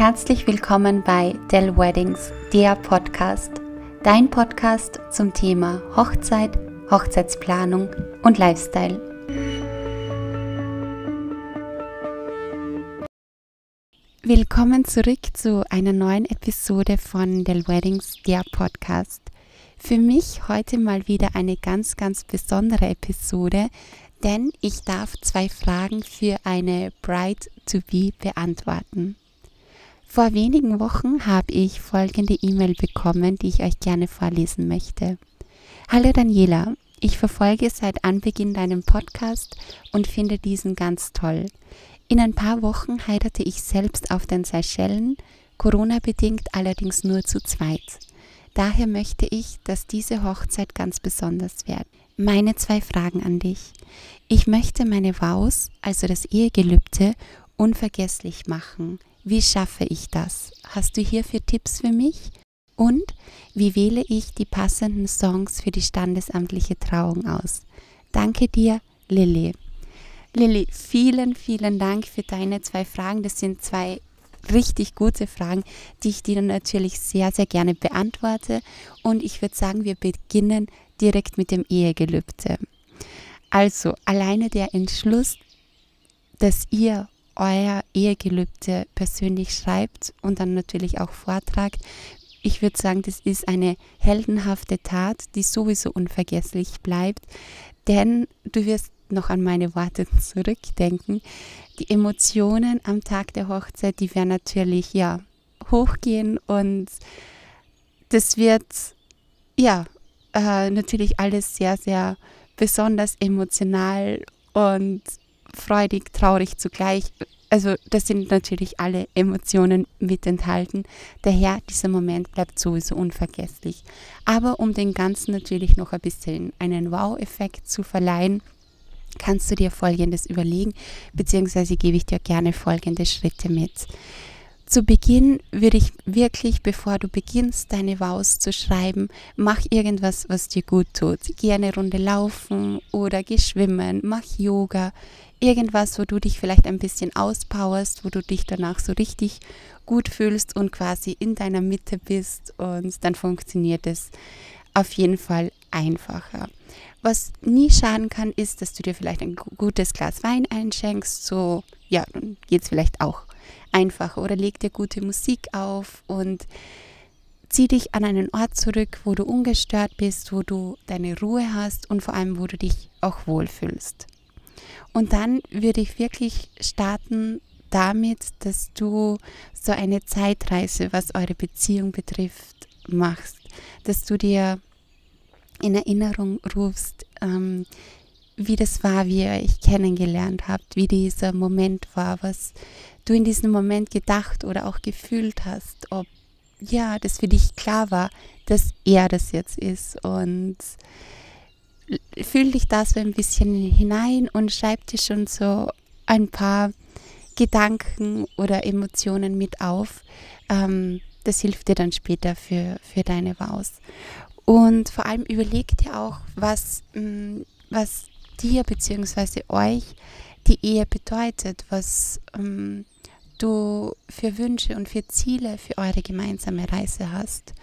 Herzlich willkommen bei Dell Weddings, der Podcast, dein Podcast zum Thema Hochzeit, Hochzeitsplanung und Lifestyle. Willkommen zurück zu einer neuen Episode von Dell Weddings, der Podcast. Für mich heute mal wieder eine ganz, ganz besondere Episode, denn ich darf zwei Fragen für eine Bride to be beantworten. Vor wenigen Wochen habe ich folgende E-Mail bekommen, die ich euch gerne vorlesen möchte. Hallo Daniela, ich verfolge seit Anbeginn deinen Podcast und finde diesen ganz toll. In ein paar Wochen heiratete ich selbst auf den Seychellen, Corona-bedingt allerdings nur zu zweit. Daher möchte ich, dass diese Hochzeit ganz besonders wird. Meine zwei Fragen an dich. Ich möchte meine Vows, also das Ehegelübde, unvergesslich machen. Wie schaffe ich das? Hast du hierfür Tipps für mich? Und wie wähle ich die passenden Songs für die standesamtliche Trauung aus? Danke dir, Lilly. Lilly, vielen, vielen Dank für deine zwei Fragen. Das sind zwei richtig gute Fragen, die ich dir natürlich sehr, sehr gerne beantworte. Und ich würde sagen, wir beginnen direkt mit dem Ehegelübde. Also, alleine der Entschluss, dass ihr euer Ehegelübde persönlich schreibt und dann natürlich auch vortragt. Ich würde sagen, das ist eine heldenhafte Tat, die sowieso unvergesslich bleibt, denn du wirst noch an meine Worte zurückdenken. Die Emotionen am Tag der Hochzeit, die werden natürlich ja hochgehen und das wird ja äh, natürlich alles sehr, sehr besonders emotional und freudig, traurig zugleich. Also das sind natürlich alle Emotionen mit enthalten. Daher, dieser Moment bleibt sowieso unvergesslich. Aber um den Ganzen natürlich noch ein bisschen einen Wow-Effekt zu verleihen, kannst du dir Folgendes überlegen, beziehungsweise gebe ich dir gerne folgende Schritte mit. Zu Beginn würde ich wirklich, bevor du beginnst, deine Vows zu schreiben, mach irgendwas, was dir gut tut. Geh eine Runde laufen oder geh schwimmen, mach Yoga, irgendwas, wo du dich vielleicht ein bisschen auspowerst, wo du dich danach so richtig gut fühlst und quasi in deiner Mitte bist und dann funktioniert es auf jeden Fall einfacher. Was nie schaden kann, ist, dass du dir vielleicht ein gutes Glas Wein einschenkst, so ja, dann geht es vielleicht auch einfacher oder leg dir gute Musik auf und zieh dich an einen Ort zurück, wo du ungestört bist, wo du deine Ruhe hast und vor allem, wo du dich auch wohlfühlst. Und dann würde ich wirklich starten damit, dass du so eine Zeitreise, was eure Beziehung betrifft, machst. Dass du dir in Erinnerung rufst, ähm, wie das war, wie ihr euch kennengelernt habt, wie dieser Moment war, was du in diesem Moment gedacht oder auch gefühlt hast, ob ja, das für dich klar war, dass er das jetzt ist und fühl dich da so ein bisschen hinein und schreib dir schon so ein paar Gedanken oder Emotionen mit auf. Ähm, das hilft dir dann später für, für deine Vows. Und vor allem überleg dir auch, was, mm, was dir bzw. euch die Ehe bedeutet, was ähm, du für Wünsche und für Ziele für eure gemeinsame Reise hast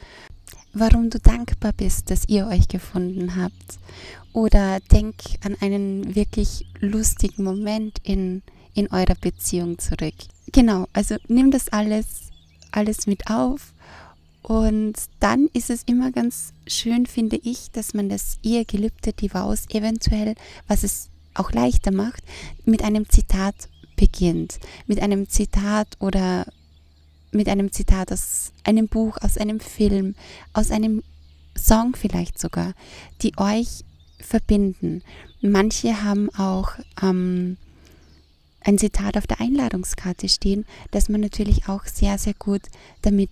warum du dankbar bist, dass ihr euch gefunden habt. Oder denk an einen wirklich lustigen Moment in, in eurer Beziehung zurück. Genau, also nimm das alles, alles mit auf. Und dann ist es immer ganz schön, finde ich, dass man das Ehegelübde, die Vows eventuell, was es auch leichter macht, mit einem Zitat beginnt. Mit einem Zitat oder mit einem Zitat aus einem Buch, aus einem Film, aus einem Song vielleicht sogar, die euch verbinden. Manche haben auch ähm, ein Zitat auf der Einladungskarte stehen, das man natürlich auch sehr, sehr gut damit,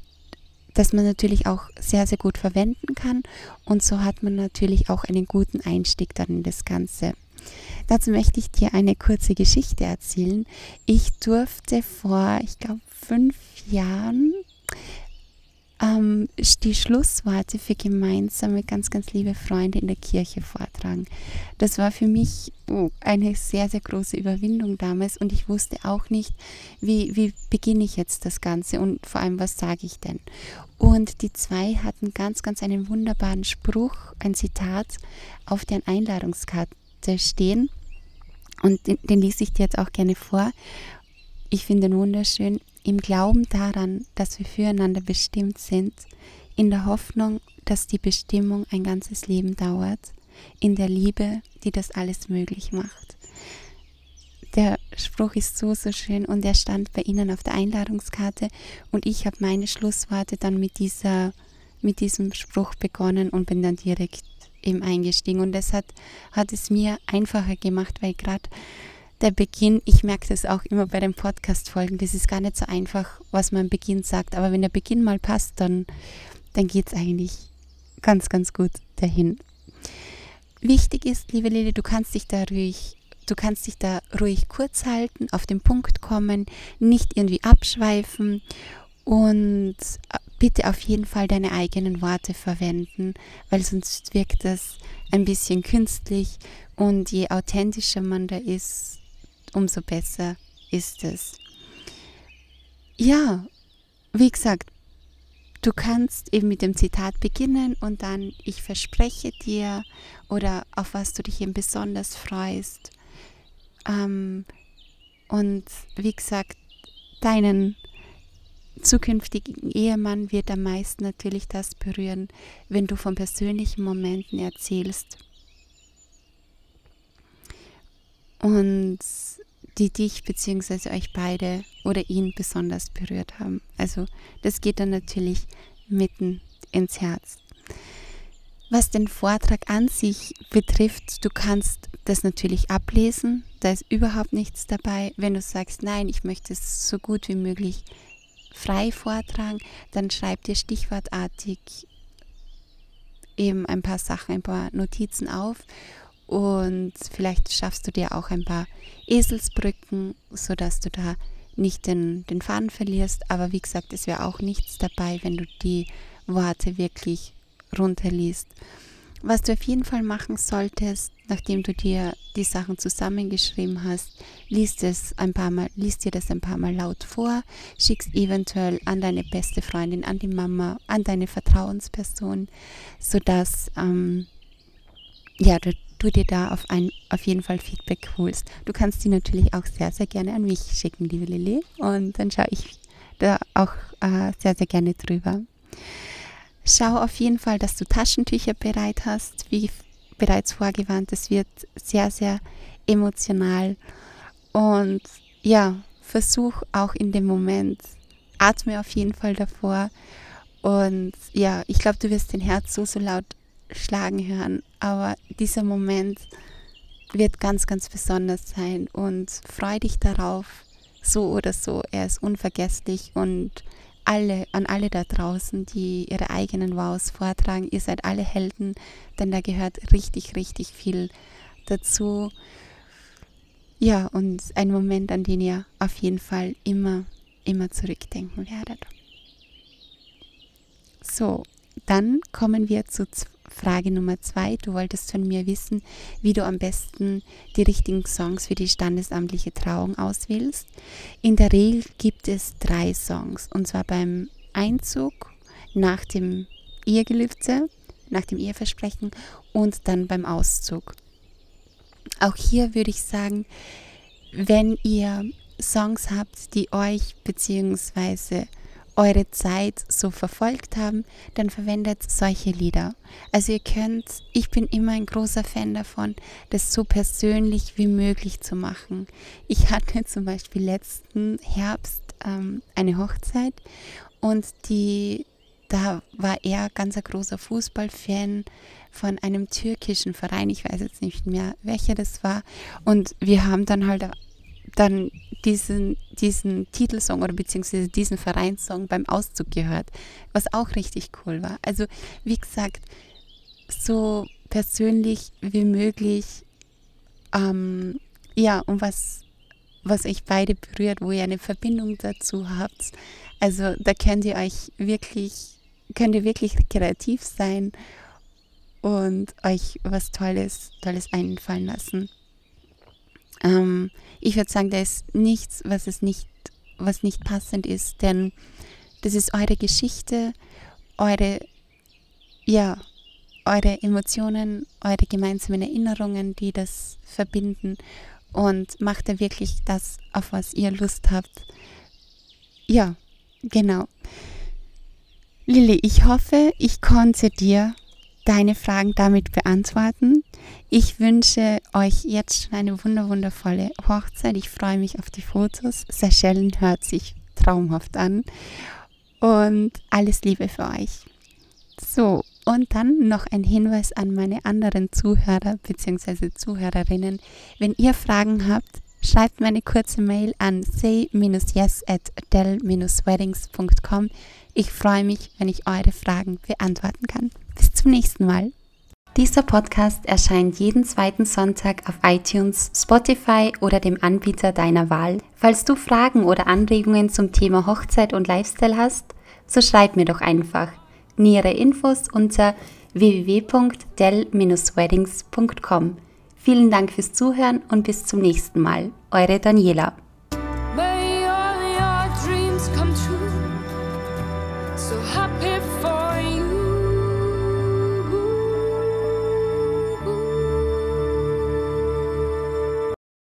dass man natürlich auch sehr, sehr gut verwenden kann. Und so hat man natürlich auch einen guten Einstieg dann in das Ganze. Dazu möchte ich dir eine kurze Geschichte erzählen. Ich durfte vor, ich glaube, fünf Jahren ähm, die Schlussworte für gemeinsame, ganz, ganz liebe Freunde in der Kirche vortragen. Das war für mich oh, eine sehr, sehr große Überwindung damals und ich wusste auch nicht, wie, wie beginne ich jetzt das Ganze und vor allem, was sage ich denn? Und die zwei hatten ganz, ganz einen wunderbaren Spruch, ein Zitat auf deren Einladungskarte stehen. Und den, den lese ich dir jetzt auch gerne vor. Ich finde ihn wunderschön im Glauben daran, dass wir füreinander bestimmt sind, in der Hoffnung, dass die Bestimmung ein ganzes Leben dauert, in der Liebe, die das alles möglich macht. Der Spruch ist so, so schön und er stand bei Ihnen auf der Einladungskarte und ich habe meine Schlussworte dann mit, dieser, mit diesem Spruch begonnen und bin dann direkt eben eingestiegen. Und das hat, hat es mir einfacher gemacht, weil gerade der Beginn, ich merke das auch immer bei den Podcast-Folgen, das ist gar nicht so einfach, was man am Beginn sagt, aber wenn der Beginn mal passt, dann, dann geht es eigentlich ganz, ganz gut dahin. Wichtig ist, liebe Lili, du kannst dich da ruhig, du kannst dich da ruhig kurz halten, auf den Punkt kommen, nicht irgendwie abschweifen. Und bitte auf jeden Fall deine eigenen Worte verwenden, weil sonst wirkt das ein bisschen künstlich und je authentischer man da ist, umso besser ist es. Ja, wie gesagt, du kannst eben mit dem Zitat beginnen und dann ich verspreche dir oder auf was du dich eben besonders freust. Ähm, und wie gesagt, deinen zukünftigen Ehemann wird am meisten natürlich das berühren, wenn du von persönlichen Momenten erzählst. Und die dich bzw. euch beide oder ihn besonders berührt haben. Also das geht dann natürlich mitten ins Herz. Was den Vortrag an sich betrifft, du kannst das natürlich ablesen, da ist überhaupt nichts dabei. Wenn du sagst, nein, ich möchte es so gut wie möglich frei vortragen, dann schreib dir stichwortartig eben ein paar Sachen, ein paar Notizen auf und vielleicht schaffst du dir auch ein paar Eselsbrücken, sodass du da nicht den, den Faden verlierst. Aber wie gesagt, es wäre auch nichts dabei, wenn du die Worte wirklich runterliest. Was du auf jeden Fall machen solltest, nachdem du dir die Sachen zusammengeschrieben hast, liest es ein paar Mal, liest dir das ein paar Mal laut vor, schickst eventuell an deine beste Freundin, an die Mama, an deine Vertrauensperson, sodass ähm, ja, du du dir da auf, ein, auf jeden Fall Feedback holst. Du kannst die natürlich auch sehr, sehr gerne an mich schicken, liebe Lilly. Und dann schaue ich da auch äh, sehr, sehr gerne drüber. Schau auf jeden Fall, dass du Taschentücher bereit hast, wie bereits vorgewarnt. Es wird sehr, sehr emotional. Und ja, versuch auch in dem Moment, atme auf jeden Fall davor. Und ja, ich glaube, du wirst dein Herz so, so laut schlagen hören. Aber dieser Moment wird ganz, ganz besonders sein und freu dich darauf, so oder so. Er ist unvergesslich und alle, an alle da draußen, die ihre eigenen Wows vortragen, ihr seid alle Helden, denn da gehört richtig, richtig viel dazu. Ja, und ein Moment, an den ihr auf jeden Fall immer, immer zurückdenken werdet. So, dann kommen wir zu Frage Nummer zwei. Du wolltest von mir wissen, wie du am besten die richtigen Songs für die standesamtliche Trauung auswählst. In der Regel gibt es drei Songs. Und zwar beim Einzug, nach dem Ehegelübde, nach dem Eheversprechen und dann beim Auszug. Auch hier würde ich sagen, wenn ihr Songs habt, die euch bzw eure Zeit so verfolgt haben, dann verwendet solche Lieder. Also ihr könnt, ich bin immer ein großer Fan davon, das so persönlich wie möglich zu machen. Ich hatte zum Beispiel letzten Herbst ähm, eine Hochzeit und die, da war er ganz ein großer Fußballfan von einem türkischen Verein, ich weiß jetzt nicht mehr, welcher das war. Und wir haben dann halt dann diesen, diesen Titelsong oder beziehungsweise diesen Vereinssong beim Auszug gehört, was auch richtig cool war. Also wie gesagt, so persönlich wie möglich, ähm, ja, und was, was euch beide berührt, wo ihr eine Verbindung dazu habt. Also da könnt ihr euch wirklich könnt ihr wirklich kreativ sein und euch was Tolles, Tolles einfallen lassen. Ähm, ich würde sagen, da ist nichts, was es nicht, was nicht passend ist, denn das ist eure Geschichte, eure, ja, eure Emotionen, eure gemeinsamen Erinnerungen, die das verbinden und macht da wirklich das, auf was ihr Lust habt. Ja, genau. Lilly, ich hoffe, ich konnte dir deine Fragen damit beantworten. Ich wünsche euch jetzt schon eine wunderwundervolle Hochzeit. Ich freue mich auf die Fotos. Seychellen hört sich traumhaft an. Und alles Liebe für euch. So, und dann noch ein Hinweis an meine anderen Zuhörer bzw. Zuhörerinnen. Wenn ihr Fragen habt, schreibt mir eine kurze Mail an say-yes at del-weddings.com. Ich freue mich, wenn ich eure Fragen beantworten kann. Zum nächsten Mal. Dieser Podcast erscheint jeden zweiten Sonntag auf iTunes, Spotify oder dem Anbieter deiner Wahl. Falls du Fragen oder Anregungen zum Thema Hochzeit und Lifestyle hast, so schreib mir doch einfach. Nähere Infos unter www.del-weddings.com. Vielen Dank fürs Zuhören und bis zum nächsten Mal. Eure Daniela.